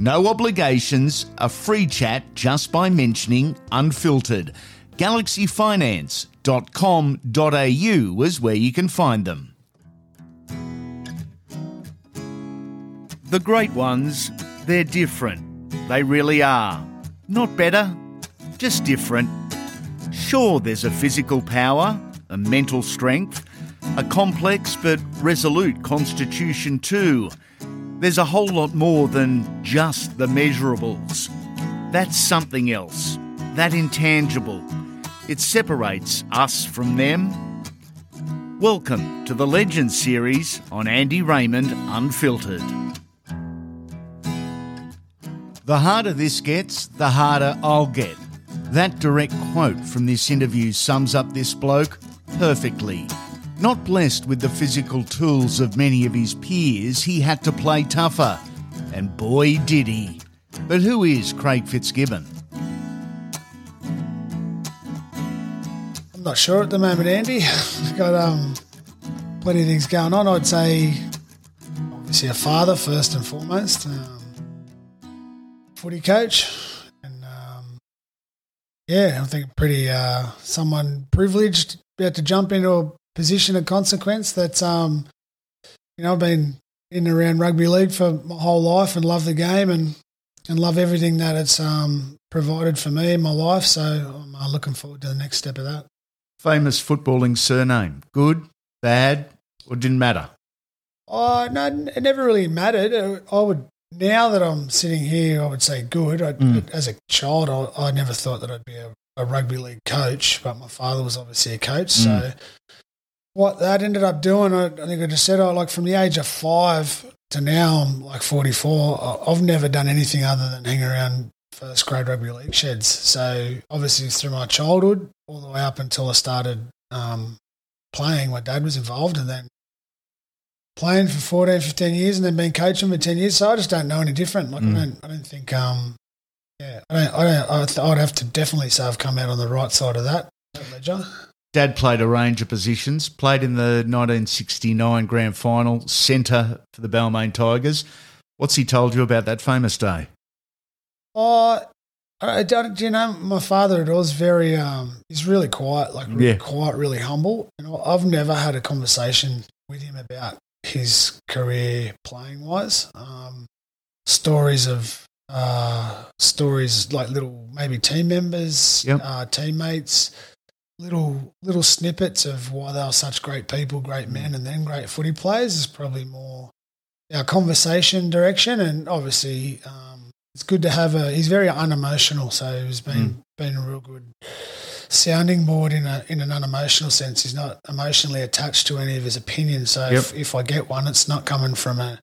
No obligations, a free chat just by mentioning Unfiltered. GalaxyFinance.com.au is where you can find them. The great ones, they're different. They really are. Not better, just different. Sure, there's a physical power, a mental strength, a complex but resolute constitution too. There's a whole lot more than just the measurables. That's something else, that intangible. It separates us from them. Welcome to the Legends series on Andy Raymond Unfiltered. The harder this gets, the harder I'll get. That direct quote from this interview sums up this bloke perfectly. Not blessed with the physical tools of many of his peers, he had to play tougher. And boy, did he. But who is Craig Fitzgibbon? I'm not sure at the moment, Andy. I've got um, plenty of things going on. I'd say, obviously, a father first and foremost, um, footy coach, and um, yeah, I think pretty uh, someone privileged about to jump into a position of consequence that um, you know I've been in and around rugby league for my whole life and love the game and and love everything that it's um, provided for me in my life. So I'm uh, looking forward to the next step of that. Famous footballing surname. Good, bad, or didn't matter? Oh, no, it never really mattered. Uh, I would, now that I'm sitting here, I would say good. I, Mm. As a child, I, I never thought that I'd be a, a rugby league coach, but my father was obviously a coach. So what that ended up doing, I, I think I just said, oh, like from the age of five to now, I'm like 44, I- I've never done anything other than hang around first grade rugby league sheds. So obviously through my childhood, all the way up until I started um, playing, my dad was involved, and then playing for 14, 15 years, and then being coaching for 10 years. So I just don't know any different. Like Mm. I don't, I don't think, um, yeah, I don't, I don't, I I'd have to definitely say I've come out on the right side of that, that ledger. Dad played a range of positions, played in the 1969 grand final, centre for the Balmain Tigers. What's he told you about that famous day? Oh, I don't, do you know, my father it was very, um, he's really quiet, like really Yeah. quiet, really humble. And I've never had a conversation with him about his career playing wise. Um, stories of, uh, stories like little, maybe team members, Yep. uh, teammates, little, little snippets of why they were such great people, great men, and then great footy players is probably more our conversation direction. And obviously, um, it's good to have a. He's very unemotional, so he's been been a real good sounding board in a in an unemotional sense. He's not emotionally attached to any of his opinions. So if, if I get one, it's not coming from a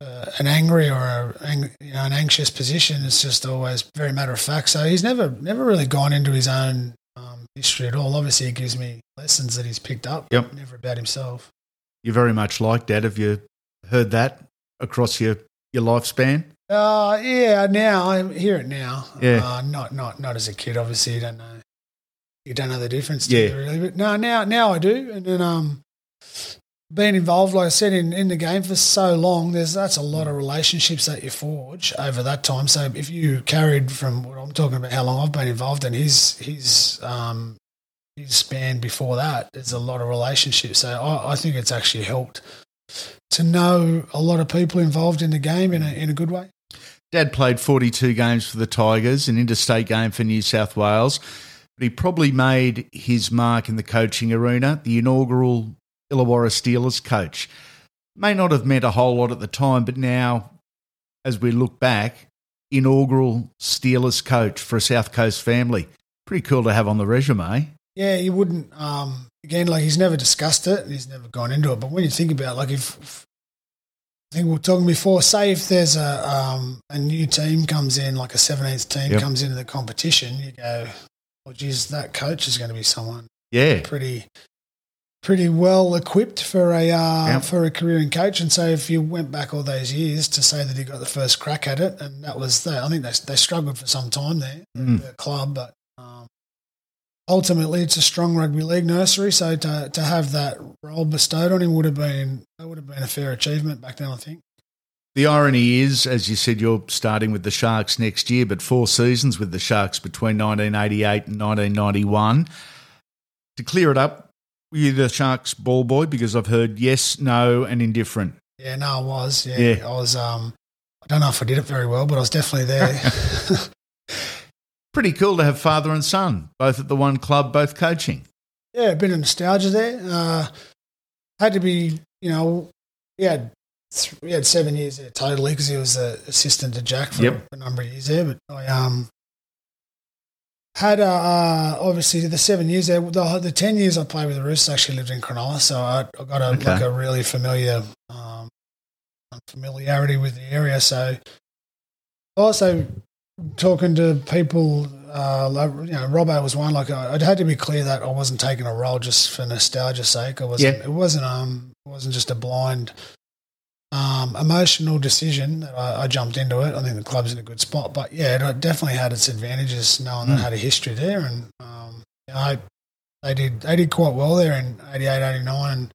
uh, an angry or a, you know, an anxious position. It's just always very matter of fact. So he's never never really gone into his own history at all. Obviously, he gives me lessons that he's picked up. Yep. Never about himself. You're very much like Dad. Have you heard that across your, your lifespan? Uh, yeah, now I hear it now. Yeah. Uh, not not not as a kid, obviously you don't know you don't know the difference do Yeah. you, really. But no, now now I do. And then um being involved, like I said, in, in the game for so long, there's that's a lot of relationships that you forge over that time. So if you carried from what I'm talking about, how long I've been involved in his his um his span before that, there's a lot of relationships. So I, I think it's actually helped to know a lot of people involved in the game in a in a good way. Dad played 42 games for the Tigers, an interstate game for New South Wales. but he probably made his mark in the coaching arena, the inaugural Illawarra Steelers coach. May not have meant a whole lot at the time, but now, as we look back, inaugural Steelers coach for a South Coast family. Pretty cool to have on the resume. Yeah, you wouldn't. Um, again, like he's never discussed it, he's never gone into it. But when you think about, it, like, if, if I think we were talking before, say if there's a um, a new team comes in, like a 17th team Yep. comes into the competition, you go, well, geez, that coach is going to be someone Yeah. pretty pretty well equipped for a uh, Yep. for a career in coach. And so if you went back all those years to say that he got the first crack at it, and that was the, I think they they struggled for some time there, Mm. the club, but. Um, Ultimately, it's a strong rugby league nursery, so to to have that role bestowed on him would have been that would have been a fair achievement back then. I think. The irony is, as you said, you're starting with the Sharks next year, but four seasons with the Sharks between 1988 and 1991. To clear it up, you the Sharks ball boy? Because I've heard yes, no, and indifferent. Yeah, no, I was. Yeah, Yeah. I was. Um, I don't know if I did it very well, but I was definitely there. Pretty cool to have father and son, both at the one club, both coaching. yeah, a bit of nostalgia there. Uh, had to be, you know, we had th- we had seven years there totally because he was the assistant to Jack for Yep. a number of years there. But I um had uh, uh, obviously the seven years there. The, the ten years I played with the Roosters actually lived in Cronulla, so I, I got a Okay. like a really familiar um, familiarity with the area. So also talking to people, uh, like, you know, Robbo was one. Like I, I'd had to be clear that I wasn't taking a role just for nostalgia's sake. I wasn't. Yeah. It wasn't. Um, it wasn't just a blind, um, emotional decision that I, I jumped into it. I think the club's in a good spot, but yeah, it definitely had its advantages knowing that Mm. I had a history there, and um, you know, I, they did. They did quite well there in 88, 89, and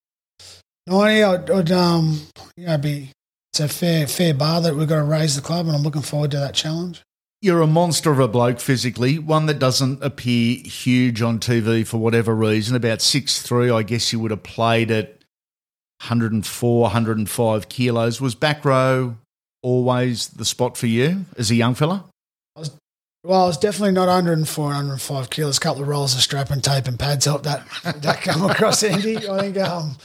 90. I'd, I'd um, you know, be. It's a fair fair bar that we've got to raise the club, and I'm looking forward to that challenge. You're a monster of a bloke physically, one that doesn't appear huge on TV for whatever reason. About six three, I guess you would have played at 104, 105 kilos. Was back row always the spot for you as a young fella? Well, I was definitely not 104 and 105 kilos. A couple of rolls of strap and tape and pads helped that that come across Andy. I think um,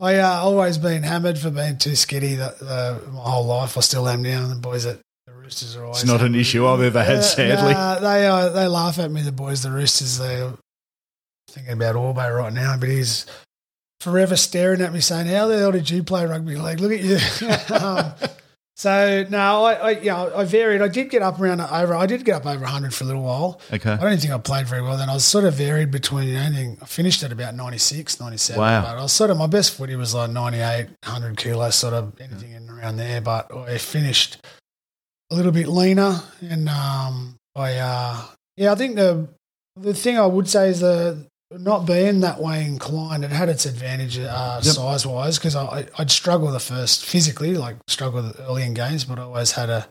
I uh, always been hammered for being too skitty the, the, my whole life. I still am now. The boys at the Roosters are always. It's not an issue I've ever had, Uh, sadly. nah, they uh, they laugh at me. The boys, the Roosters. They're thinking about Orbe right now, but he's forever staring at me, saying, "How the hell did you play rugby league? Look at you." um, so no, I, I you know I varied. I did get up around over. I did get up over 100 for a little while. Okay. I don't think I played very well then. I was sort of varied between you know, anything. I finished at about 96, 97. Wow. But I was sort of my best footy was like 98, 100 kilos, sort of anything in around there. But I finished a little bit leaner, and um, I uh, yeah, I think the the thing I would say is the not being that way inclined, it had its advantage uh, Yep. size wise because I, I'd struggle the first physically, like struggle early in games, but I always had a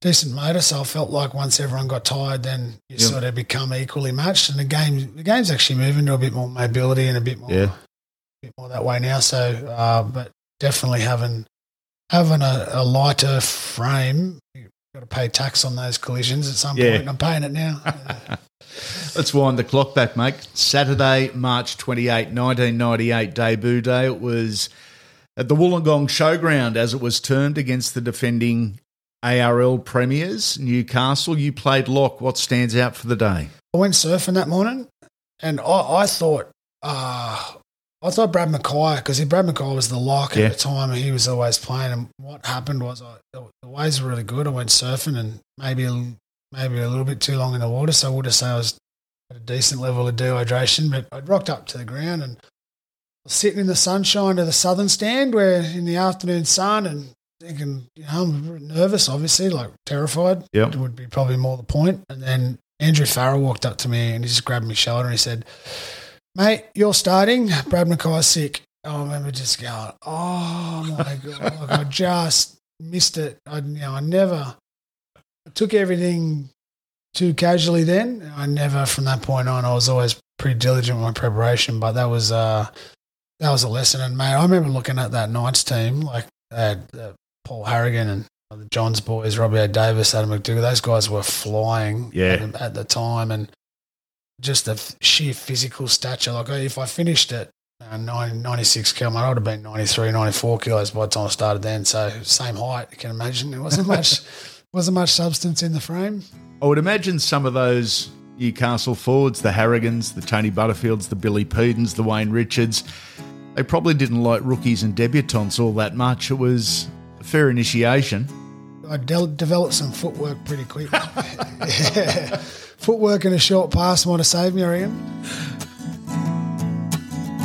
decent motor, so I felt like once everyone got tired, then you Yep. sort of become equally matched, and the game the game's actually moving to a bit more mobility and a bit more, Yeah. bit more that way now. So, uh, but definitely having having a, a lighter frame, got to pay tax on those collisions at some Yeah. point. and I'm paying it now. Let's wind the clock back, mate. Saturday, March 28, 1998, debut day. It was at the Wollongong Showground, as it was termed, against the defending ARL premiers, Newcastle. You played lock. What stands out for the day? I went surfing that morning, and I, I thought, uh, I thought Brad Mackay because Brad Mackay was the lock Yeah. at the time, and he was always playing. And what happened was, I, waves were really good. I went surfing, and maybe a, maybe a little bit too long in the water, so I would have say I was at a decent level of dehydration. But I'd rocked up to the ground and was sitting in the sunshine of the southern stand, where in the afternoon sun, and thinking, you know, I'm nervous, obviously, like terrified Yeah, It would be probably more the point. And then Andrew Farrar walked up to me and he just grabbed my shoulder and he said, Mate, you're starting. Brad Mackay's sick. I remember just going, Oh my God. like I just missed it. I, you know, I never I took everything too casually then. I never, from that point on, I was always pretty diligent with my preparation, but that was, uh, that was a lesson. And mate, I remember looking at that Knights team, like they had uh, Paul Harragon and the Johns boys, Robbie O'Davis, Adam McDougall. Those guys were flying Yeah. at, at the time, and just the sheer physical stature. Like if I finished at uh, 90, 96 kilo, I would have been 93, 94 kilos by the time I started then. So same height, you can imagine. There wasn't much, wasn't much substance in the frame. I would imagine some of those Newcastle forwards, the Harragons, the Tony Butterfields, the Billy Pedens, the Wayne Richards, they probably didn't like rookies and debutants all that much. It was a fair initiation. I de- developed some footwork pretty quick. yeah. Footwork and a short pass might have saved me, I reckon.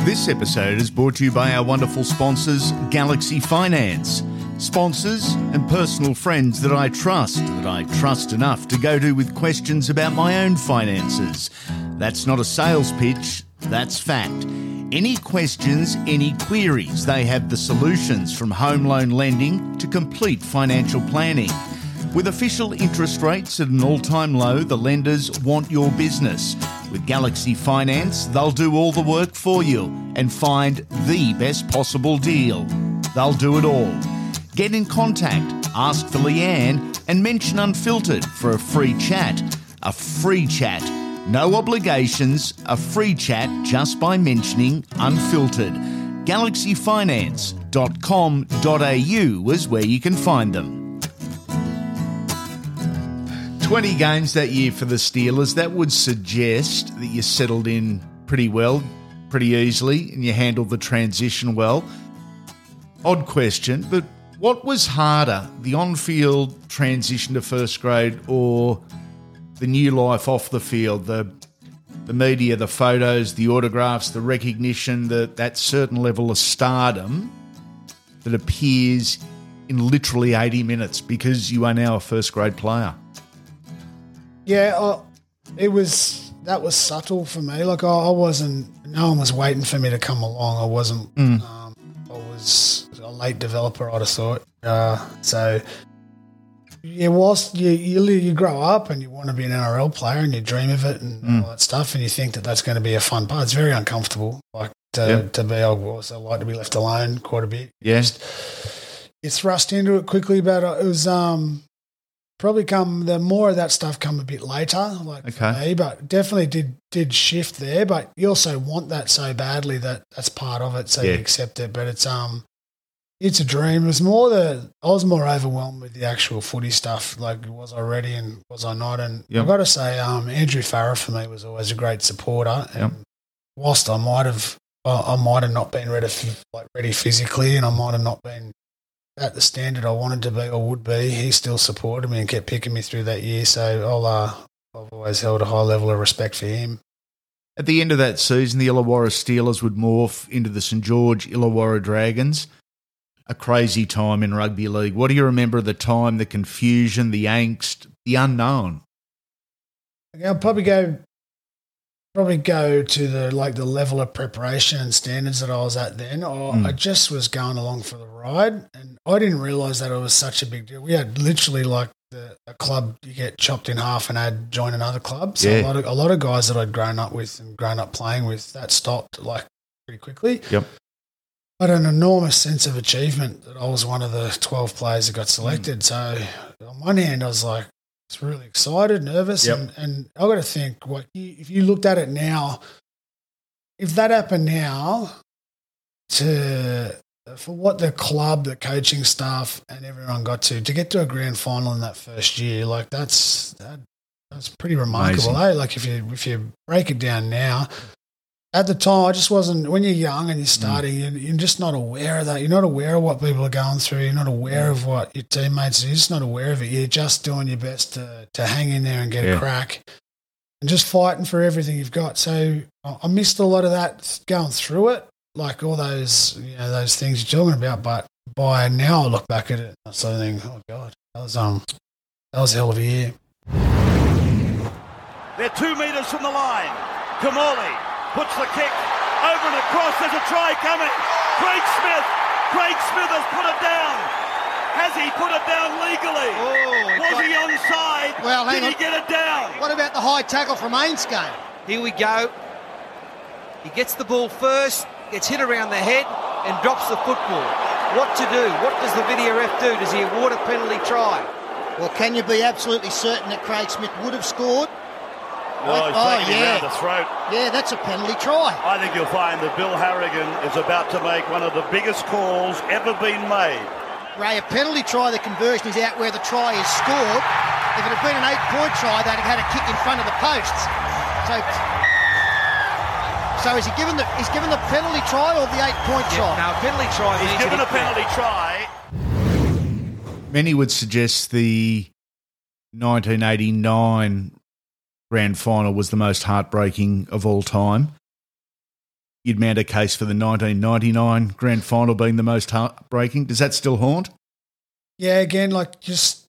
This episode is brought to you by our wonderful sponsors, Galaxy Finance. Sponsors and personal friends that I trust, that I trust enough to go to with questions about my own finances. That's not a sales pitch, that's fact. Any questions, any queries, they have the solutions from home loan lending to complete financial planning. With official interest rates at an all time low, the lenders want your business. With Galaxy Finance, they'll do all the work for you and find the best possible deal. They'll do it all. Get in contact, ask for Leanne, and mention Unfiltered for a free chat. A free chat. No obligations, a free chat just by mentioning Unfiltered. GalaxyFinance.com.au is where you can find them. 20 games that year for the Steelers. That would suggest that you settled in pretty well, pretty easily, and you handled the transition well. Odd question, but what was harder, the on field transition to first grade or the new life off the field? The the media, the photos, the autographs, the recognition, the, that certain level of stardom that appears in literally 80 minutes because you are now a first grade player. Yeah, I, it was that was subtle for me. Like I, I, wasn't. No one was waiting for me to come along. I wasn't. Mm. Um, I was a late developer. I'd have thought. Uh, so yeah, whilst you, you you grow up and you want to be an NRL player and you dream of it and Mm. all that stuff, and you think that that's going to be a fun part. It's very uncomfortable. Like to, Yep. to be, I also like to be left alone quite a bit. Yeah. You thrust into it quickly, but it was um probably come the more of that stuff come a bit later, like Okay. me, but definitely did did shift there. But you also want that so badly that that's part of it, so Yeah. you accept it. But it's um it's a dream. It was more the I was more overwhelmed with the actual footy stuff. Like was I ready and was I not? And Yep. I've got to say, um, Andrew Farrar for me was always a great supporter. And Yep. whilst I might have I I might have not been ready like ready physically, and I might have not been at the standard I wanted to be or would be. He still supported me and kept picking me through that year. So I'll uh, I've always held a high level of respect for him. At the end of that season, the Illawarra Steelers would morph into the St George Illawarra Dragons. A crazy time in rugby league. What do you remember of the time, the confusion, the angst, the unknown? I'll probably go probably go to the like the level of preparation and standards that I was at then. I, Mm. I just was going along for the ride, and I didn't realize that it was such a big deal. We had literally like the a club you get chopped in half and add join another club. So Yeah. a lot of a lot of guys that I'd grown up with and grown up playing with that stopped like pretty quickly. Yep. But an enormous sense of achievement that I was one of the twelve players that got selected. So on one hand, I was like. Was really excited, nervous, Yep. and, and I got to think, what you, if you looked at it now, if that happened now, to for what the club, the coaching staff, and everyone got to to get to a grand final in that first year, like that's that, that's pretty remarkable. Amazing. Eh? Like if you if you break it down now. At the time, I just wasn't. When you're young and you're starting, you're, you're just not aware of that. You're not aware of what people are going through. You're not aware of what your teammates. Are. You're just not aware of it. You're just doing your best to to hang in there and get Yeah. a crack, and just fighting for everything you've got. So I I missed a lot of that going through it, like all those you know those things you're talking about. But by now, I look back at it, and I sort of think, oh god, that was um that was a hell of a year. They're two metres from the line. Kamali puts the kick over and across. There's a try coming. Craig Smith. Craig Smith has put it down. Has he put it down legally? Oh, Was he onside? Well, hang Did he on. get it down? What about the high tackle from Ainscough? Here we go. He gets the ball first, gets hit around the head, and drops the football. What to do? What does the video ref do? Does he award a penalty try? Well, can you be absolutely certain that Craig Smith would have scored? Oh, he's Oh, taking him yeah. round the throat. Yeah, that's a penalty try. I think you'll find that Bill Harrigan is about to make one of the biggest calls ever been made. Ray, a penalty try, the conversion is out where the try is scored. If it had been an eight-point try, they'd have had a kick in front of the posts. So, so is he given the he's given the penalty try or the eight-point try? Now, penalty try He's given a he- penalty try. Many would suggest the 1989 grand final was the most heartbreaking of all time. You'd mount a case for the 1999 grand final being the most heartbreaking. Does that still haunt? Yeah, again, like just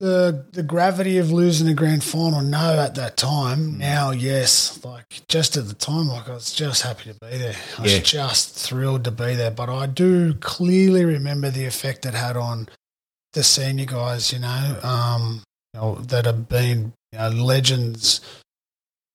the the gravity of losing a grand final. No, at that time. Now, yes. Like just at the time, like I was just happy to be there. I was Yeah. just thrilled to be there. But I do clearly remember the effect it had on the senior guys. You know, um, you know that have been you know, legends,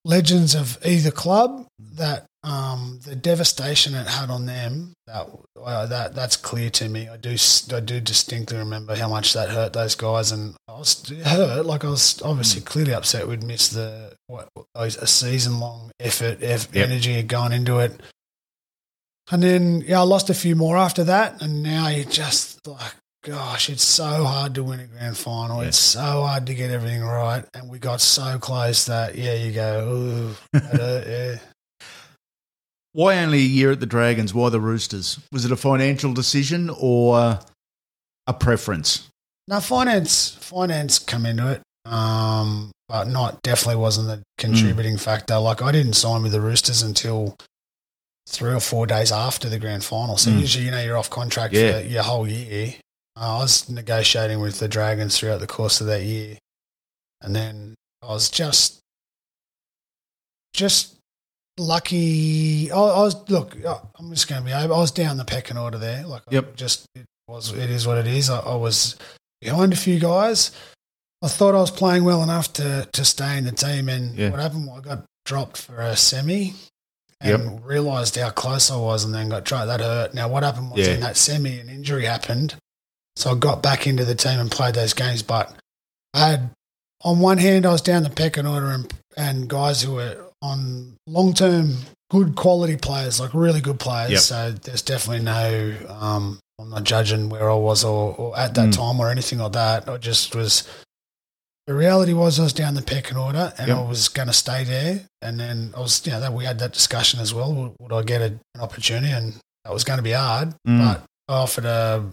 legends of either club. That um, the devastation it had on them. That uh, that that's clear to me. I do I do distinctly remember how much that hurt those guys, and I was hurt. Like I was obviously clearly upset we'd missed the what a season long effort, eff- Yep. energy had gone into it. And then yeah, I lost a few more after that, and now you just like, gosh, it's so hard to win a grand final. Yeah. It's so hard to get everything right, and we got so close that yeah, you go, ooh, yeah. Why only a year at the Dragons? Why the Roosters? Was it a financial decision or a preference? Now finance finance come into it, um, but not definitely wasn't the contributing factor. Like I didn't sign with the Roosters until three or four days after the grand final. So Mm. usually, you know, you're off contract Yeah. for your whole year. I was negotiating with the Dragons throughout the course of that year, and then I was just just lucky. I, I was look. I'm just going to be. over. I was down the pecking order there. Like, I Yep. just it was. It is what it is. I, I was behind a few guys. I thought I was playing well enough to to stay in the team, and Yeah. what happened? I got dropped for a semi, and realised how close I was, and then got dropped. That hurt. Now, what happened was Yeah. in that semi, an injury happened, so I got back into the team and played those games. But I had, on one hand, I was down the pecking order, and and guys who were on long term good quality players, like really good players. Yep. So there's definitely no. Um, I'm not judging where I was or, or at that Mm. time or anything like that. I just was. The reality was I was down the pecking order and Yep. I was going to stay there. And then I was, you know, that we had that discussion as well. Would, would I get a, an opportunity? And that was going to be hard. Mm. But I offered a,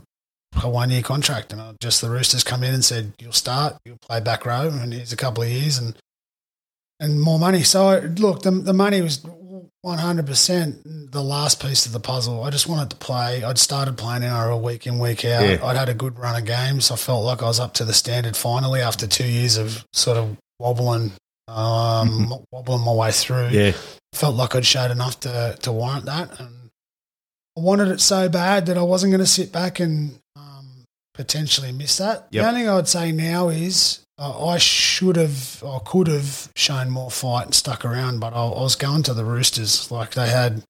a one year contract, and just the Roosters come in and said, "You'll start, you'll play back row, and here's a couple of years and and more money." So I, look, the the money was one hundred percent the last piece of the puzzle. I just wanted to play. I'd started playing in NRL week in week out. Yeah. I'd had a good run of games. I felt like I was up to the standard finally after two years of sort of wobbling. Um, wobbling my way through Yeah. felt like I'd showed enough to, to warrant that. And I wanted it so bad that I wasn't going to sit back and potentially miss that. Yep. The only thing I would say now is uh, I should have, I could have shown more fight and stuck around, but I, I was going to the Roosters. Like they had,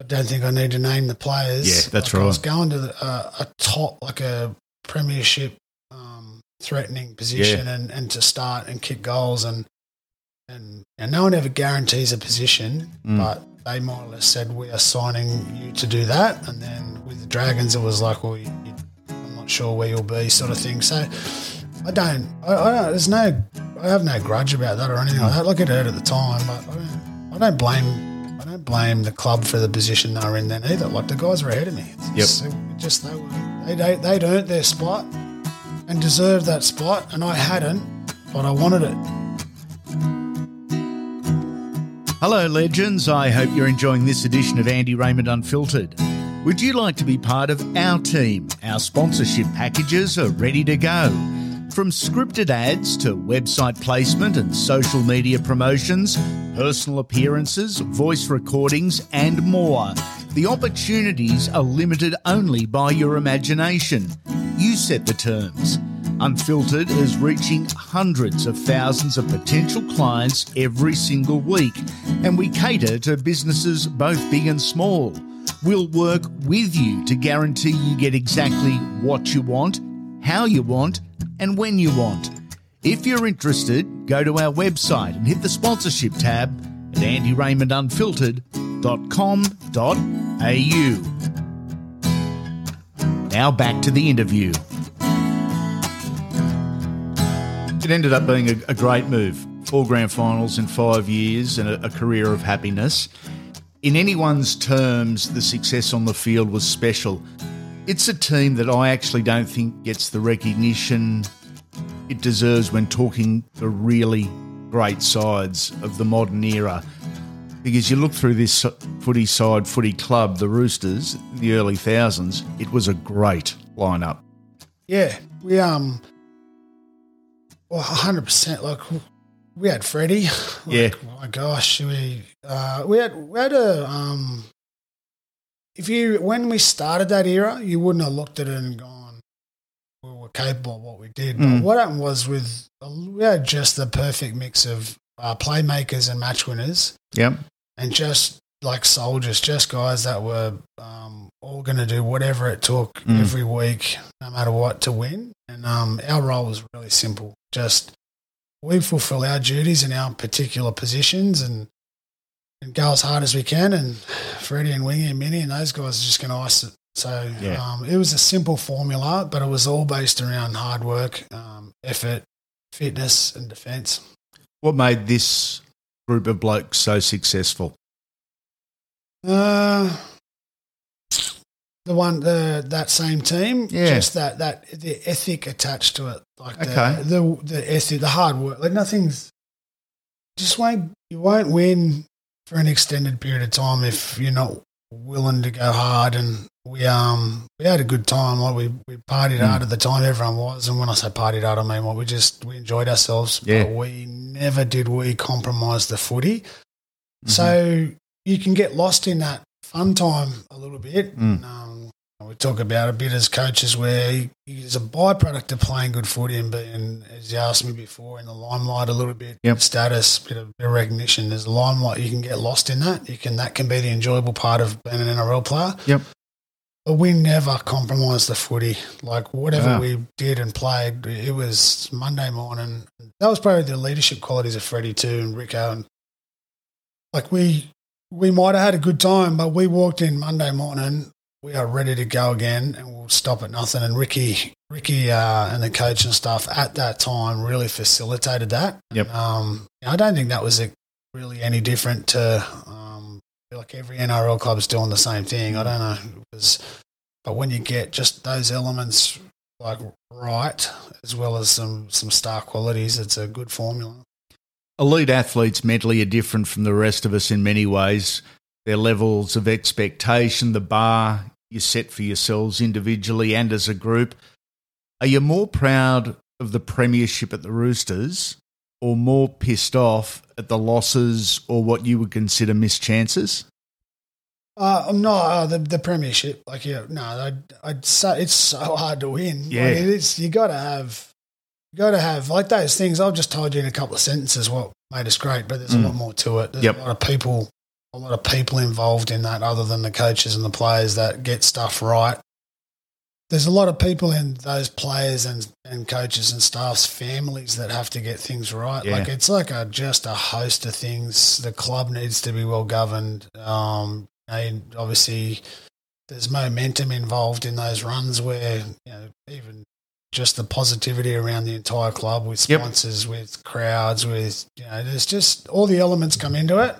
I don't think I need to name the players. Yeah, that's Like, I was going to the, uh, a top, like a premiership um, threatening position and, and to start and kick goals and and, and no one ever guarantees a position, Mm. but they more or less said we are signing you to do that. And then with the Dragons, it was like, well, you, you, I'm not sure where you'll be, sort of thing. So I don't, I, I don't, there's no, I have no grudge about that or anything like that. Like it hurt at the time, but I don't, I don't blame, I don't blame the club for the position they were in then either. Like the guys were ahead of me. It's Yep. just, it just they were, they, they, they'd earned their spot and deserved that spot, and I hadn't, but I wanted it. Hello, legends. I hope you're enjoying this edition of Andy Raymond Unfiltered. Would you like to be part of our team? Our sponsorship packages are ready to go. From scripted ads to website placement and social media promotions, personal appearances, voice recordings, and more. The opportunities are limited only by your imagination. You set the terms. Unfiltered is reaching hundreds of thousands of potential clients every single week, and we cater to businesses both big and small. We'll work with you to guarantee you get exactly what you want, how you want, and when you want. If you're interested, go to our website and hit the sponsorship tab at andyraymondunfiltered.com.au. Now back to the interview. It ended up being a, a great move. Four grand finals in five years and a, a career of happiness. In anyone's terms, the success on the field was special. It's a team that I actually don't think gets the recognition it deserves when talking the really great sides of the modern era. Because you look through this footy side, footy club, the Roosters, the early thousands, it was a great lineup. Yeah, we um, well, hundred percent. Like we had Freddie. Like, Yeah. My gosh, we uh, we had we had a um. If you when we started that era, you wouldn't have looked at it and gone, we were capable of what we did. Mm. But what happened was with we had just the perfect mix of uh, playmakers and match winners Yep. and just like soldiers, just guys that were um, all going to do whatever it took Mm. every week, no matter what, to win. And um, our role was really simple: just we fulfill our duties in our particular positions and and go as hard as we can. And Freddie and Wingy and Minnie and those guys are just going to ice it. So Yeah. um, it was a simple formula, but it was all based around hard work, um, effort, fitness, and defence. What made this group of blokes so successful? Uh, the one, the that same team, Yeah. just that that the ethic attached to it, like the, Okay. the the ethic, the hard work. Like nothing's just won't you won't win for an extended period of time if you're not willing to go hard. And we um we had a good time. Like we we partied Mm. hard at the time. Everyone was, and when I say partied hard, I mean what we just we enjoyed ourselves. Yeah. But we never did we compromise the footy. Mm-hmm. So you can get lost in that fun time a little bit. Mm. Um, we talk about a bit as coaches where it's a byproduct of playing good footy and being, as you asked me before, in the limelight a little bit, Yep. status, bit of, bit of recognition. There's a limelight. You can get lost in that. You can that can be the enjoyable part of being an NRL player. Yep. But we never compromised the footy. Like whatever Wow. we did and played, it was Monday morning. That was probably the leadership qualities of Freddie too and Rico. And like we we might have had a good time, but we walked in Monday morning. We are ready to go again, and we'll stop at nothing. And Ricky, Ricky, uh, and the coach and stuff at that time really facilitated that. Yep. Um, I don't think that was a, really any different to um, like every NRL club's doing the same thing. I don't know, it was, but when you get just those elements like right, as well as some some star qualities, it's a good formula. Elite athletes mentally are different from the rest of us in many ways. Their levels of expectation, the bar you set for yourselves individually and as a group. Are you more proud of the premiership at the Roosters or more pissed off at the losses or what you would consider missed chances? Uh, no, uh, the the premiership. Like, yeah, no, I'd, I'd say it's so hard to win. Like, Yeah. it is. You got to have, you got to have like those things. I've just told you in a couple of sentences what made us great, but there's Mm. a lot more to it. There's Yep. a lot of people, a lot of people involved in that, other than the coaches and the players that get stuff right. There's a lot of people in those players and, and coaches and staff's families that have to get things right. Yeah. Like it's like a just a host of things. The club needs to be well governed. Um, and obviously, there's momentum involved in those runs where you know even just the positivity around the entire club with Yep. sponsors, with crowds, with you know, there's just all the elements come into it.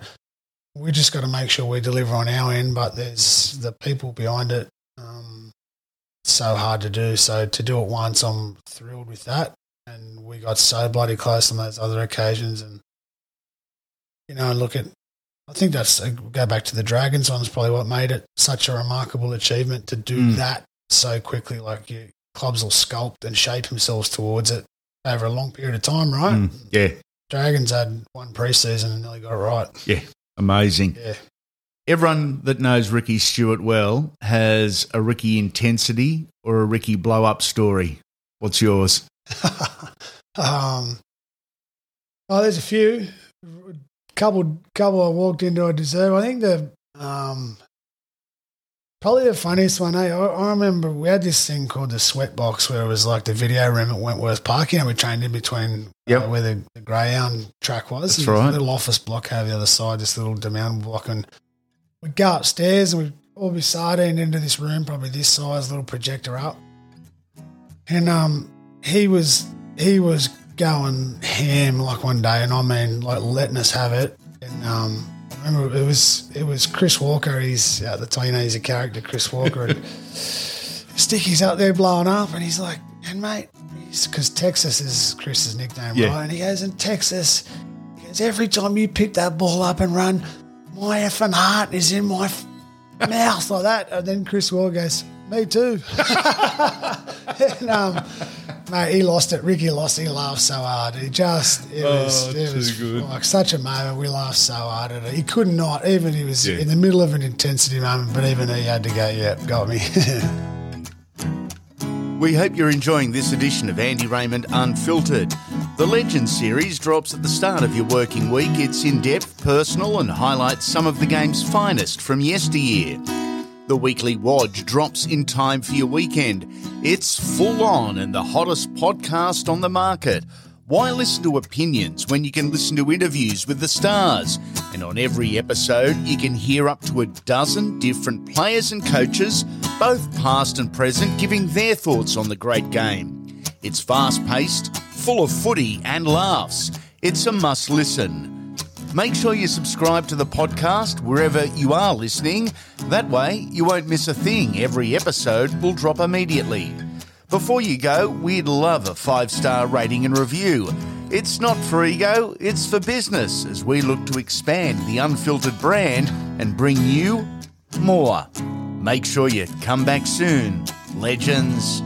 We just got to make sure we deliver on our end, but there's the people behind it. Um, so hard to do. So to do it once, I'm thrilled with that. And we got so bloody close on those other occasions. And you know, look at I think that's uh, go back to the Dragons one is probably what made it such a remarkable achievement to do Mm. that so quickly. Like your clubs will sculpt and shape themselves towards it over a long period of time, right? Mm, yeah, Dragons had one preseason and nearly got it right. Amazing. Yeah. Everyone that knows Ricky Stuart well has a Ricky intensity or a Ricky blow up story. What's yours? um, oh, there's a few. Couple, couple I walked into I deserve. I think the um, Probably the funniest one. Eh? I, I remember we had this thing called the sweat box where it was like the video room at Wentworth Park. You know, we trained in between Yep. uh, where the, the greyhound track was. That's right. A little office block over the other side, this little demountable block. And we'd go upstairs and we'd all be sardined into this room, probably this size, little projector up. And um, he was he was going ham like one day, and I mean like letting us have it. And um, remember it was it was Chris Walker. He's at the time, he's a character, Chris Walker. And Sticky's out there blowing up, and he's like, "And mate," because Texas is Chris's nickname, Yeah. right? And he goes, "In Texas, he goes, every time you pick that ball up and run, my effing heart is in my f- mouth like that." And then Chris Walker goes, "Me too." and, um, mate, he lost it. Ricky lost. He laughed so hard. He just it oh, was it too was good. like such a moment. We laughed so hard at it. He could not not, even. He was Yeah. in the middle of an intensity moment, but even he had to go. Yeah, got me. We hope you're enjoying this edition of Andy Raymond Unfiltered. The Legends series drops at the start of your working week. It's in depth, personal, and highlights some of the game's finest from yesteryear. The weekly Wodge drops in time for your weekend. It's full on and the hottest podcast on the market. Why listen to opinions when you can listen to interviews with the stars? And on every episode, you can hear up to a dozen different players and coaches, both past and present, giving their thoughts on the great game. It's fast paced, full of footy and laughs. It's a must listen. Make sure you subscribe to the podcast wherever you are listening. That way, you won't miss a thing. Every episode will drop immediately. Before you go, we'd love a five star rating and review. It's not for ego, it's for business as we look to expand the unfiltered brand and bring you more. Make sure you come back soon, legends.